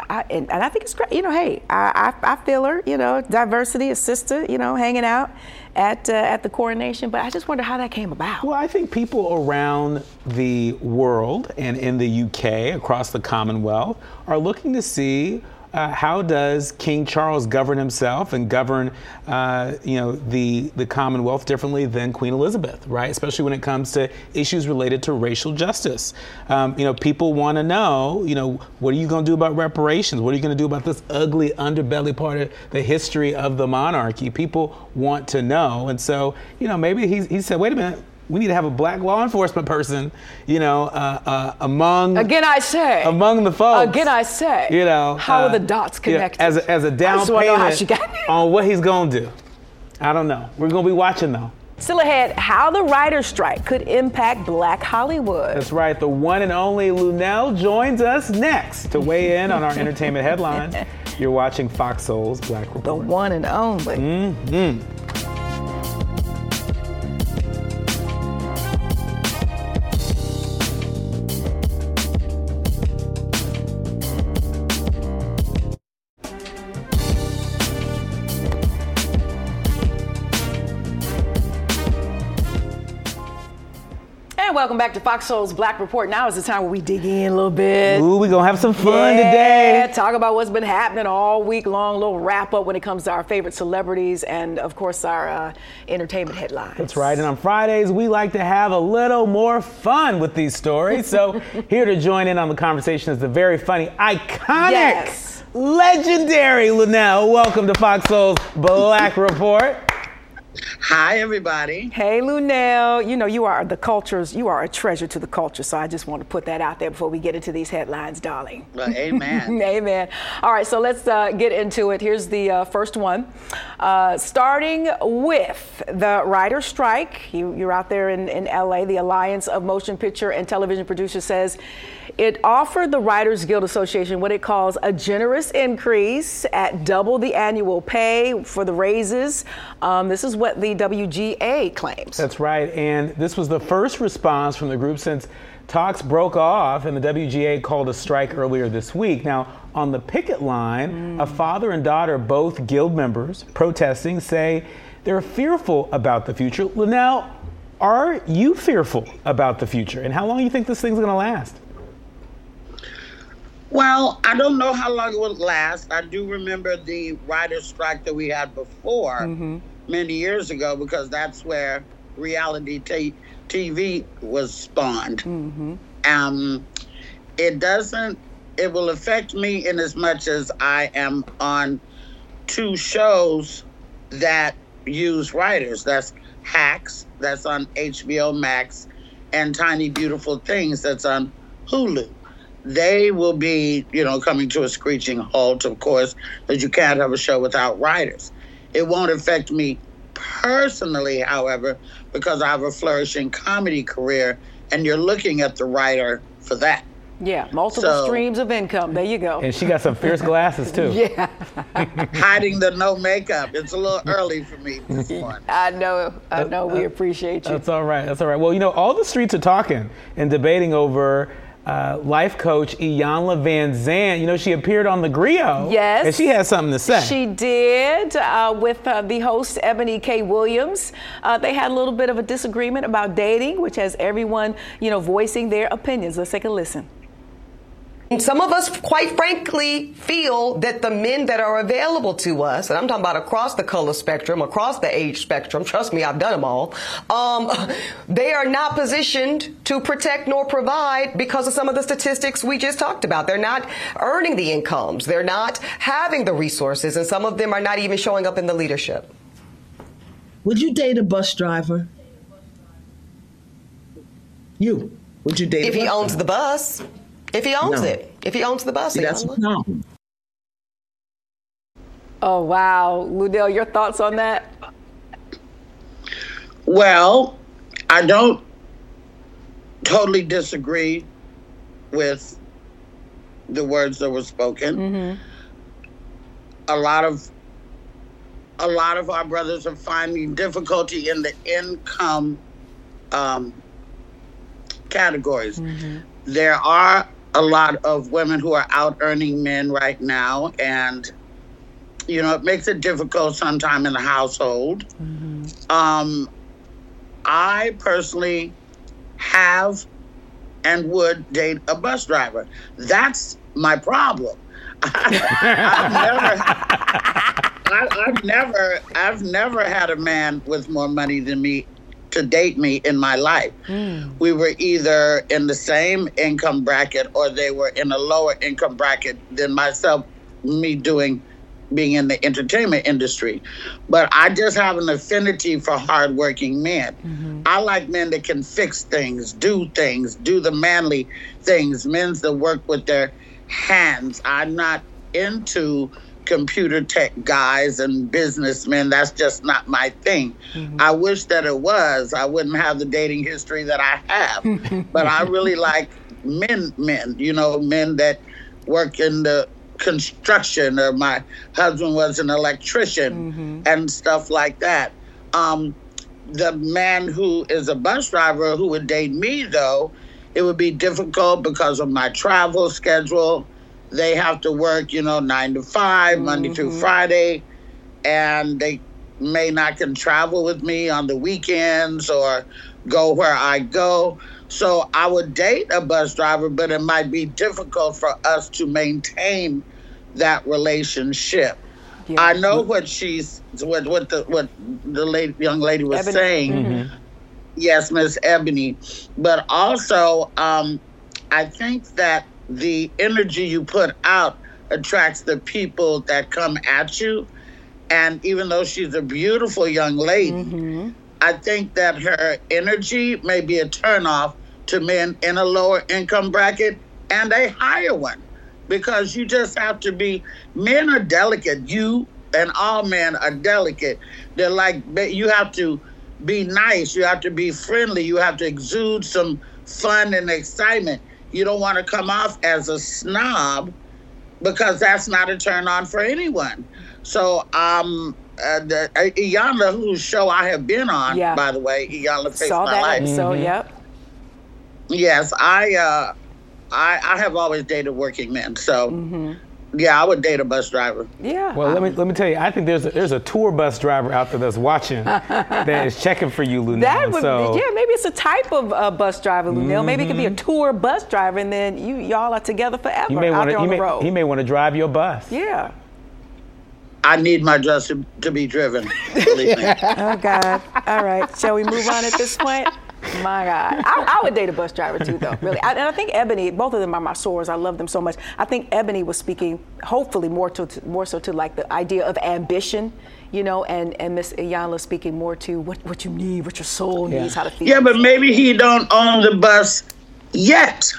Speaker 1: I, and, and, I think it's great. You know, hey, I, I, I, feel her. You know, diversity, a sister. You know, hanging out at uh, at the coronation. But I just wonder how that came about.
Speaker 2: Well, I think people around the world and in the UK, across the Commonwealth, are looking to see uh, how does King Charles govern himself and govern, uh, you know, the the Commonwealth differently than Queen Elizabeth, right? Especially when it comes to issues related to racial justice. Um, you know, people want to know, you know, what are you going to do about reparations? What are you going to do about this ugly underbelly part of the history of the monarchy? People want to know, and so, you know, maybe he he said, wait a minute we need to have a black law enforcement person, you know, uh, uh, among
Speaker 1: again I say
Speaker 2: among the folks.
Speaker 1: Again I say,
Speaker 2: you know,
Speaker 1: how uh, are the dots connected?
Speaker 2: as a, as a down payment on what he's gonna do. I don't know. We're gonna be watching though.
Speaker 1: Still ahead, how the writer's strike could impact Black Hollywood.
Speaker 2: That's right. The one and only Luenell joins us next to weigh in on our entertainment headlines. You're watching Fox Soul's Black Report.
Speaker 1: The one and only.
Speaker 2: Mm-hmm.
Speaker 1: Welcome back to Fox Soul's Black Report. Now is the time where we dig in a little bit.
Speaker 2: Ooh, we're gonna have some fun
Speaker 1: yeah,
Speaker 2: today.
Speaker 1: Talk about what's been happening all week long. A little wrap up when it comes to our favorite celebrities and, of course, our uh, entertainment headlines.
Speaker 2: That's right. And on Fridays, we like to have a little more fun with these stories. So here to join in on the conversation is the very funny, iconic.
Speaker 1: Yes.
Speaker 2: Legendary Luenell. Welcome to Fox Soul's Black Report.
Speaker 7: Hi, everybody.
Speaker 1: Hey, Luenell. You know, you are the culture's, you are a treasure to the culture. So I just want to put that out there before we get into these headlines, darling.
Speaker 7: Well, amen.
Speaker 1: amen. All right, so let's uh, get into it. Here's the uh, first one. Uh, starting with the writer strike. You, you're out there in, in LA. The Alliance of Motion Picture and Television Producers says it offered the Writers Guild Association what it calls a generous increase at double the annual pay for the raises. Um, this is what the WGA claims.
Speaker 2: That's right. And this was the first response from the group since talks broke off and the WGA called a strike earlier this week. Now, on the picket line, mm. a father and daughter, both guild members protesting, say they're fearful about the future. Luenell, are you fearful about the future? And how long do you think this thing's going to last?
Speaker 7: Well, I don't know how long it will last. I do remember the writer's strike that we had before mm-hmm. Many years ago because that's where reality t- TV was spawned. Mm-hmm. Um, it doesn't, it will affect me in as much as I am on two shows that use writers. That's Hacks, that's on HBO Max, and Tiny Beautiful Things, that's on Hulu they will be, you know, coming to a screeching halt, of course, because you can't have a show without writers. It won't affect me personally, however, because I have a flourishing comedy career, and you're looking at the writer for that.
Speaker 1: Yeah, multiple so, streams of income. There you go.
Speaker 2: And she got some fierce glasses too.
Speaker 1: yeah.
Speaker 7: Hiding the no makeup. It's a little early for me this morning.
Speaker 1: I know. I know. We appreciate you.
Speaker 2: That's all right. That's all right. Well, you know, all the streets are talking and debating over uh, life coach Iyanla Vanzant. You know, she appeared on the Grio.
Speaker 1: Yes.
Speaker 2: And she had something to say.
Speaker 1: She did uh, with uh, the host, Ebony K. Williams. Uh, they had a little bit of a disagreement about dating, which has everyone, you know, voicing their opinions. Let's take a listen.
Speaker 8: Some of us, quite frankly, feel that the men that are available to us, and I'm talking about across the color spectrum, across the age spectrum, trust me, I've done them all, um, they are not positioned to protect nor provide because of some of the statistics we just talked about. They're not earning the incomes. They're not having the resources, and some of them are not even showing up in the leadership.
Speaker 9: Would you date a bus driver? You. Would you date
Speaker 8: if he owns driver? the bus? If he owns no. it, if he owns the bus,
Speaker 9: See, that's a problem.
Speaker 1: Oh wow, Luenell, your thoughts on that?
Speaker 7: Well, I don't totally disagree with the words that were spoken. A lot of a lot of our brothers are finding difficulty in the income um, categories. There are a lot of women who are out earning men right now, and you know it makes it difficult sometime in the household. Um, I personally have and would date a bus driver. That's my problem. I've never, I, I've never, I've never had a man with more money than me to date me in my life. Hmm. We were either in the same income bracket or they were in a lower income bracket than myself, me doing being in the entertainment industry. But I just have an affinity for hardworking men. Mm-hmm. I like men that can fix things, do things, do the manly things, men that work with their hands. I'm not into computer tech guys and businessmen. That's just not my thing. I wish that it was. I wouldn't have the dating history that I have. but I really like men, men, you know, men that work in the construction or my husband was an electrician and stuff like that. Um, the man who is a bus driver who would date me though, it would be difficult because of my travel schedule. They have to work, you know, nine to 5 Monday through Friday, and they may not can travel with me on the weekends or go where I go. So I would date a bus driver, but it might be difficult for us to maintain that relationship.
Speaker 1: Yeah.
Speaker 7: I know what she's what what the what the lady, young lady was
Speaker 1: Ebony.
Speaker 7: saying. Yes, Miss Ebony, but also um, I think that the energy you put out attracts the people that come at you. And even though she's a beautiful young lady, mm-hmm. I think that her energy may be a turnoff to men in a lower income bracket and a higher one. Because you just have to be men are delicate. You and all men are delicate. They're like you have to be nice. You have to be friendly. You have to exude some fun and excitement you don't want to come off as a snob because that's not a turn on for anyone so um uh, the, uh, Iyanla, whose show I have been on,
Speaker 1: Yeah.
Speaker 7: by the way, Iyanla Fix
Speaker 1: Saw
Speaker 7: My
Speaker 1: that
Speaker 7: Life.
Speaker 1: episode. Yep.
Speaker 7: Yes, I uh I I have always dated working men. So
Speaker 1: Mm-hmm.
Speaker 7: Yeah, I would date a bus driver.
Speaker 1: Yeah.
Speaker 2: Well, let me let me tell you, I think there's a, there's a tour bus driver out there that's watching that is checking for you, Luenell.
Speaker 1: That would,
Speaker 2: so,
Speaker 1: yeah, maybe it's a type of uh, bus driver, Luenell. Maybe it could be a tour bus driver, and then you y'all are together forever
Speaker 2: you may
Speaker 1: out
Speaker 2: want
Speaker 1: there
Speaker 2: to
Speaker 1: on
Speaker 2: he
Speaker 1: the
Speaker 2: may,
Speaker 1: road.
Speaker 2: he may want to drive your bus.
Speaker 1: yeah.
Speaker 7: I need my dress to, to be driven. Believe me.
Speaker 1: Oh God. All right. Shall we move on at this point? My God. I, I would date a bus driver too, though. Really. I, and I think Ebony. Both of them are my sores. I love them so much. I think Ebony was speaking, hopefully, more to, to more so to like the idea of ambition. You know, and and Miss Iyanla speaking more to what, what you need, what your soul needs, how to feel.
Speaker 7: Yeah, but maybe he don't own the bus yet.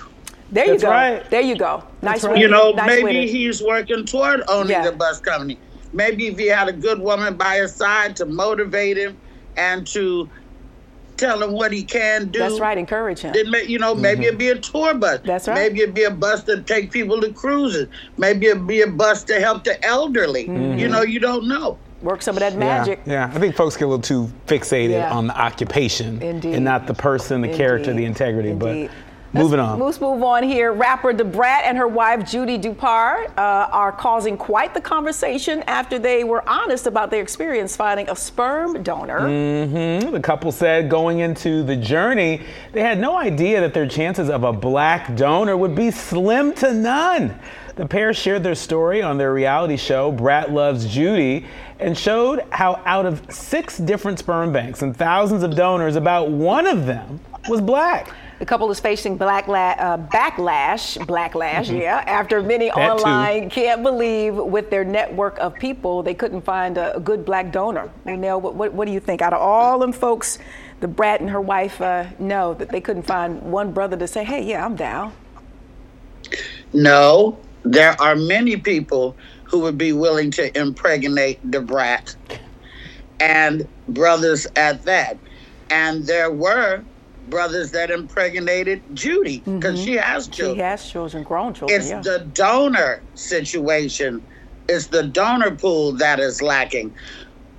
Speaker 1: there you
Speaker 2: That's
Speaker 1: go.
Speaker 2: right.
Speaker 1: There you go. Nice
Speaker 2: right.
Speaker 7: You know,
Speaker 1: nice
Speaker 7: maybe
Speaker 1: to-
Speaker 7: he's working toward owning
Speaker 1: Yeah.
Speaker 7: the bus company. Maybe if he had a good woman by his side to motivate him and to tell him what he can do.
Speaker 1: That's right. Encourage him.
Speaker 7: Then, may- you know, maybe it'd be a tour bus.
Speaker 1: That's right.
Speaker 7: Maybe it'd be a bus to take people to cruises. Maybe it'd be a bus to help the elderly.
Speaker 1: Mm-hmm.
Speaker 7: You know, you don't know.
Speaker 1: Work some of that magic.
Speaker 2: Yeah, I think folks get a little too fixated
Speaker 1: Yeah.
Speaker 2: on the occupation
Speaker 1: Indeed.
Speaker 2: and not the person, the character, the integrity.
Speaker 1: Indeed.
Speaker 2: But moving on.
Speaker 1: Let's move on here. Rapper Da Brat and her wife Judy Dupart uh, are causing quite the conversation after they were honest about their experience finding a sperm donor.
Speaker 2: Mm-hmm. The couple said going into the journey, they had no idea that their chances of a black donor would be slim to none. The pair shared their story on their reality show, Brat Loves Judy, and showed how out of six different sperm banks and thousands of donors, about one of them was black.
Speaker 1: The couple is facing black la- uh, backlash, blacklash, yeah, after many
Speaker 2: Mm-hmm. That too.
Speaker 1: online can't believe with their network of people they couldn't find a, a good black donor. Nell, what, what, what do you think? Out of all them folks, Da Brat and her wife uh, know that they couldn't find one brother to say, hey, yeah, I'm down.
Speaker 7: No, there are many people who would be willing to impregnate Da Brat, and brothers at that. And there were brothers that impregnated Judy because mm-hmm. she has children.
Speaker 1: She has children, grown children.
Speaker 7: It's
Speaker 1: yeah.
Speaker 7: the donor situation. It's the donor pool that is lacking.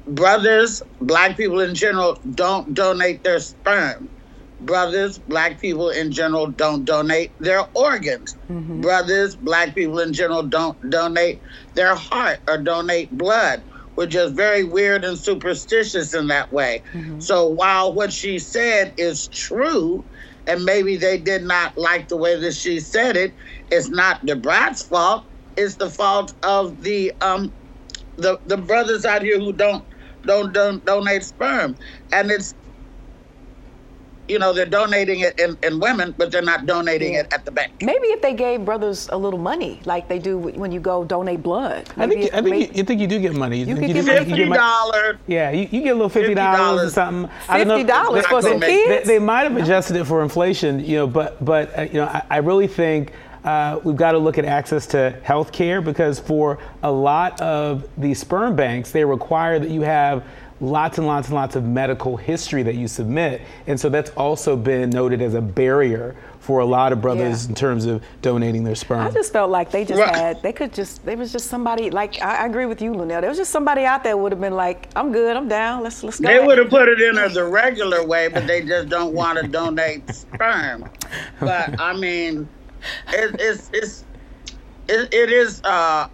Speaker 7: Brothers, black people in general, don't donate their sperm. Brothers, black people in general don't donate their organs. Mm-hmm. Brothers, black people in general don't donate their heart or donate blood. We're just very weird and superstitious in that way. So while what she said is true, and maybe they did not like the way that she said it, it's not Da Brat's fault. It's the fault of the um the the brothers out here who don't don't don't donate sperm, and it's you know they're donating it in, in women, but they're not donating it at the bank.
Speaker 1: Maybe if they gave brothers a little money, like they do when you go donate blood.
Speaker 2: I
Speaker 1: Maybe
Speaker 2: think I think
Speaker 1: maybe-
Speaker 2: you, you think you do get money. You,
Speaker 1: You
Speaker 2: think you
Speaker 1: get
Speaker 7: Fifty
Speaker 2: money.
Speaker 7: dollar.
Speaker 2: Yeah, you, you get a little fifty dollars or something. I don't know if-
Speaker 1: $50
Speaker 2: they-
Speaker 1: for some
Speaker 2: they,
Speaker 1: kids?
Speaker 2: They, they might have adjusted it for inflation, you know, but but uh, you know, I, I really think uh, we've got to look at access to health care because for a lot of the sperm banks, they require that you have lots and lots and lots of medical history that you submit, and so that's also been noted as a barrier for a lot of brothers
Speaker 1: Yeah.
Speaker 2: in terms of donating their sperm.
Speaker 1: I just felt like they just
Speaker 7: Right.
Speaker 1: had, they could just, there was just somebody, like, I, I agree with you, Luenell. There was just somebody out there would have been like, I'm good, I'm down, let's, let's go.
Speaker 7: They would have put it in as a regular way, but they just don't want to donate sperm. But I mean, it, it's it's it, it is. Uh,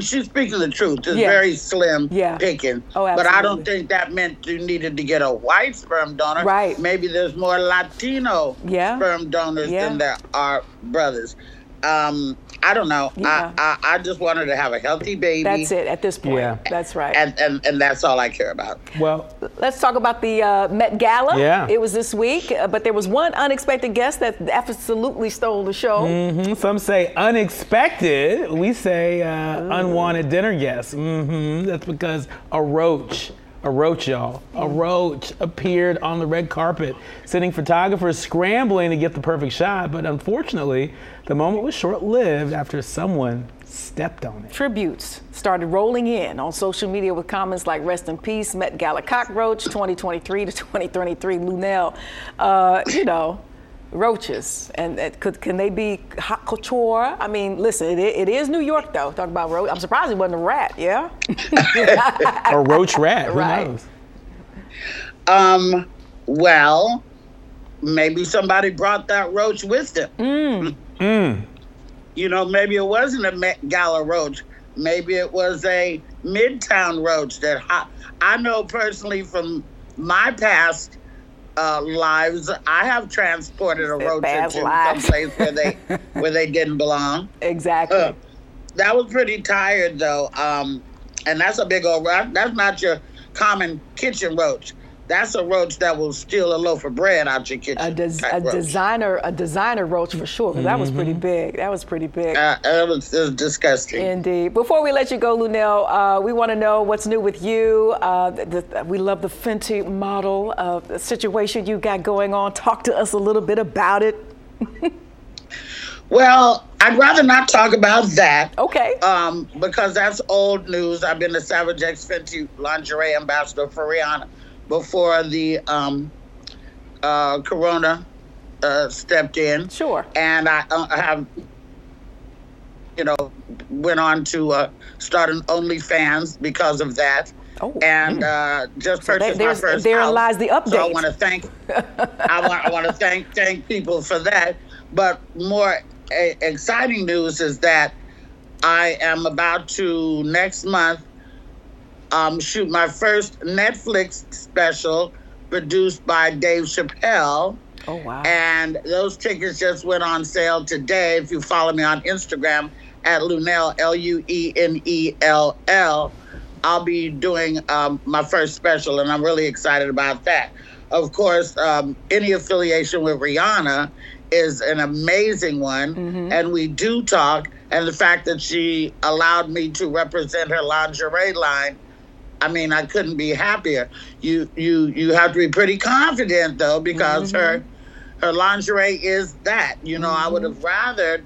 Speaker 7: she's speaking the truth. It's very slim
Speaker 1: Yeah.
Speaker 7: picking.
Speaker 1: Oh,
Speaker 7: But I don't think that meant you needed to get a white sperm donor.
Speaker 1: Right.
Speaker 7: Maybe there's more Latino
Speaker 1: Yeah.
Speaker 7: sperm donors
Speaker 1: Yeah.
Speaker 7: than there are brothers. Um, I don't know.
Speaker 1: Yeah.
Speaker 7: I, I I just wanted to have a healthy baby.
Speaker 1: That's it at this point.
Speaker 2: Yeah.
Speaker 1: That's right.
Speaker 7: And, and and that's all I care about.
Speaker 2: well,
Speaker 1: Let's talk about the uh, Met Gala.
Speaker 2: Yeah.
Speaker 1: It was this week, uh, but there was one unexpected guest that absolutely stole the show.
Speaker 2: Mhm. Some say unexpected. We say uh, unwanted dinner guests. hmm That's because a roach, a roach, y'all, a roach appeared on the red carpet, sending photographers scrambling to get the perfect shot. But unfortunately, the moment was short lived after someone stepped on it.
Speaker 1: Tributes started rolling in on social media with comments like "Rest in peace, Met Gala cockroach, 2023 to 2023, Luenell." Uh, you know, roaches, and it could can they be hot couture? I mean, listen, it, it is New York though. Talk about roach. I'm surprised it wasn't a rat. Yeah.
Speaker 2: A roach rat. Who
Speaker 1: Right.
Speaker 2: knows?
Speaker 7: Um, well, maybe somebody brought that roach with them. You know, maybe it wasn't a Met Gala roach. Maybe it was a Midtown roach that ho- I know personally from my past uh, lives. I have transported a roach
Speaker 1: past
Speaker 7: into
Speaker 1: lives.
Speaker 7: where they where they didn't belong.
Speaker 1: exactly.
Speaker 7: Uh, that was pretty tired though. Um, and that's a big old roach. That's not your common kitchen roach. That's a roach that will steal a loaf of bread out your kitchen.
Speaker 1: a, des- a designer, a designer roach for sure. 'cause that was pretty big. That was pretty big.
Speaker 7: Uh, it, was, it was disgusting.
Speaker 1: Indeed. Before we let you go, Luenell, uh, we want to know what's new with you. Uh, the, the- we love the Fenty model the situation you got going on. Talk to us a little bit about it.
Speaker 7: Well, I'd rather not talk about that.
Speaker 1: Okay.
Speaker 7: Um, because that's old news. I've been the Savage X Fenty lingerie ambassador for Rihanna before the um, uh, Corona uh, stepped in.
Speaker 1: Sure.
Speaker 7: And I, uh, I have, you know, went on to uh, start an OnlyFans because of that.
Speaker 1: Oh.
Speaker 7: And uh, just
Speaker 1: So
Speaker 7: purchased
Speaker 1: there-
Speaker 7: my first
Speaker 1: therein
Speaker 7: house.
Speaker 1: lies the
Speaker 7: So I want to thank I want I want to thank thank people for that. But more a, exciting news is that I am about to next month um, shoot my first Netflix special produced by Dave Chappelle.
Speaker 1: Oh, wow.
Speaker 7: And those tickets just went on sale today. If you follow me on Instagram at Luenell, L U E N E L L, I'll be doing um, my first special, and I'm really excited about that. Of course, um, any affiliation with Rihanna is an amazing one, and we do talk. And the fact that she allowed me to represent her lingerie line I mean, I couldn't be happier. You you you have to be pretty confident though, because her her lingerie is that. You know, I would have rather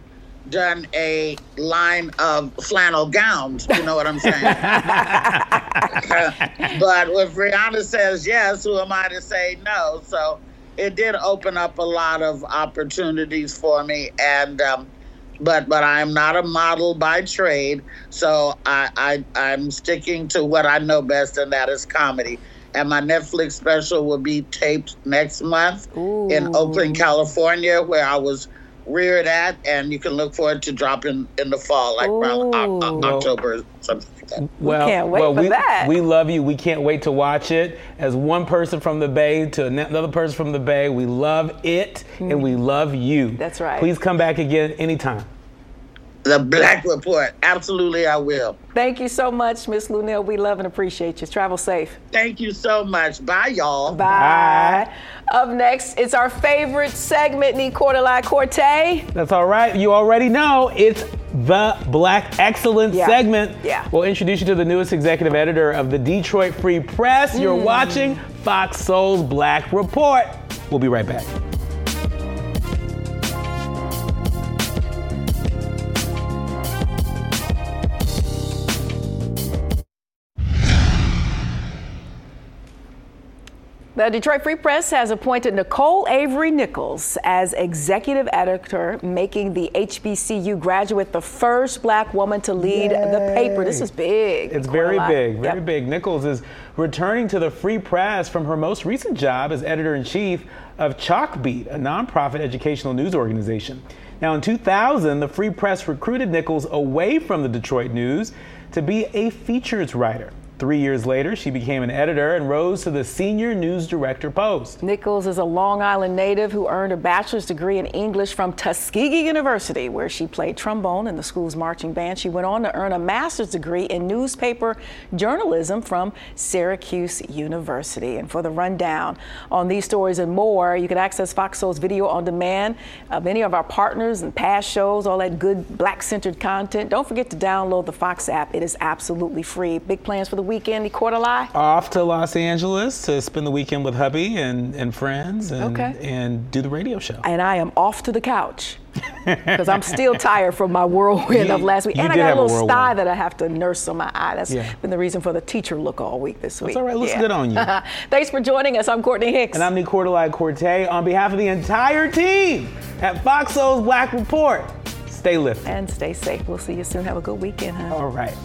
Speaker 7: done a line of flannel gowns. You know what I'm saying? but if Rihanna says yes, who am I to say no? So it did open up a lot of opportunities for me, and um, but but I'm not a model by trade, so I, I I'm sticking to what I know best, and that is comedy. And my Netflix special will be taped next month in Oakland, California, where I was reared at, and you can look forward to dropping in the fall, like around O- O- October, something
Speaker 2: Well,
Speaker 1: can't wait
Speaker 2: well,
Speaker 1: for
Speaker 2: we,
Speaker 1: that.
Speaker 2: We love you. We can't wait to watch it. As one person from the Bay to another person from the Bay, we love it and mm. we love you.
Speaker 1: That's right.
Speaker 2: Please come back again anytime.
Speaker 7: The Black Report, absolutely, I will.
Speaker 1: Thank you so much, Miss Luenell. We love and appreciate you. Travel safe.
Speaker 7: Thank you so much. Bye, y'all.
Speaker 1: Bye. Up next, it's our favorite segment, Nicordelai Corte.
Speaker 2: That's all right. You already know it's the Black Excellence
Speaker 1: Yeah.
Speaker 2: segment.
Speaker 1: Yeah.
Speaker 2: We'll introduce you to the newest executive editor of the Detroit Free Press. You're
Speaker 1: Mm.
Speaker 2: watching Fox Soul's Black Report. We'll be right back.
Speaker 1: The Detroit Free Press has appointed Nicole Avery Nichols as executive editor, making the HBCU graduate the first black woman to lead the paper. This is big.
Speaker 2: It's
Speaker 1: Nicordelai.
Speaker 2: very big, very
Speaker 1: Yep.
Speaker 2: big. Nichols is returning to the Free Press from her most recent job as editor in chief of Chalkbeat, a nonprofit educational news organization. Now, in 2000, the Free Press recruited Nichols away from the Detroit News to be a features writer. Three years later, she became an editor and rose to the senior news director post.
Speaker 1: Nichols is a Long Island native who earned a bachelor's degree in English from Tuskegee University, where she played trombone in the school's marching band. She went on to earn a master's degree in newspaper journalism from Syracuse University. And for the rundown on these stories and more, you can access Fox Soul's video on demand, uh, many of our partners and past shows, all that good black centered content. Don't forget to download the Fox app, it is absolutely free. Big plans for the weekend, Cordelai?
Speaker 2: Off to Los Angeles to spend the weekend with hubby and, and friends and,
Speaker 1: Okay.
Speaker 2: and do the radio show.
Speaker 1: and I am off to the couch because I'm still tired from my whirlwind of last week, and I got a
Speaker 2: have a
Speaker 1: little sty that I have to nurse on my eye. That's
Speaker 2: Yeah.
Speaker 1: been the reason for the teacher look all week this week.
Speaker 2: all right. Looks good on you.
Speaker 1: Thanks for joining us. I'm Courtney Hicks.
Speaker 2: And I'm Nicordelai Corte on behalf of the entire team at Fox Soul's Black Report. Stay lifted.
Speaker 1: and stay safe. We'll see you soon. Have a good weekend, huh?
Speaker 2: All right.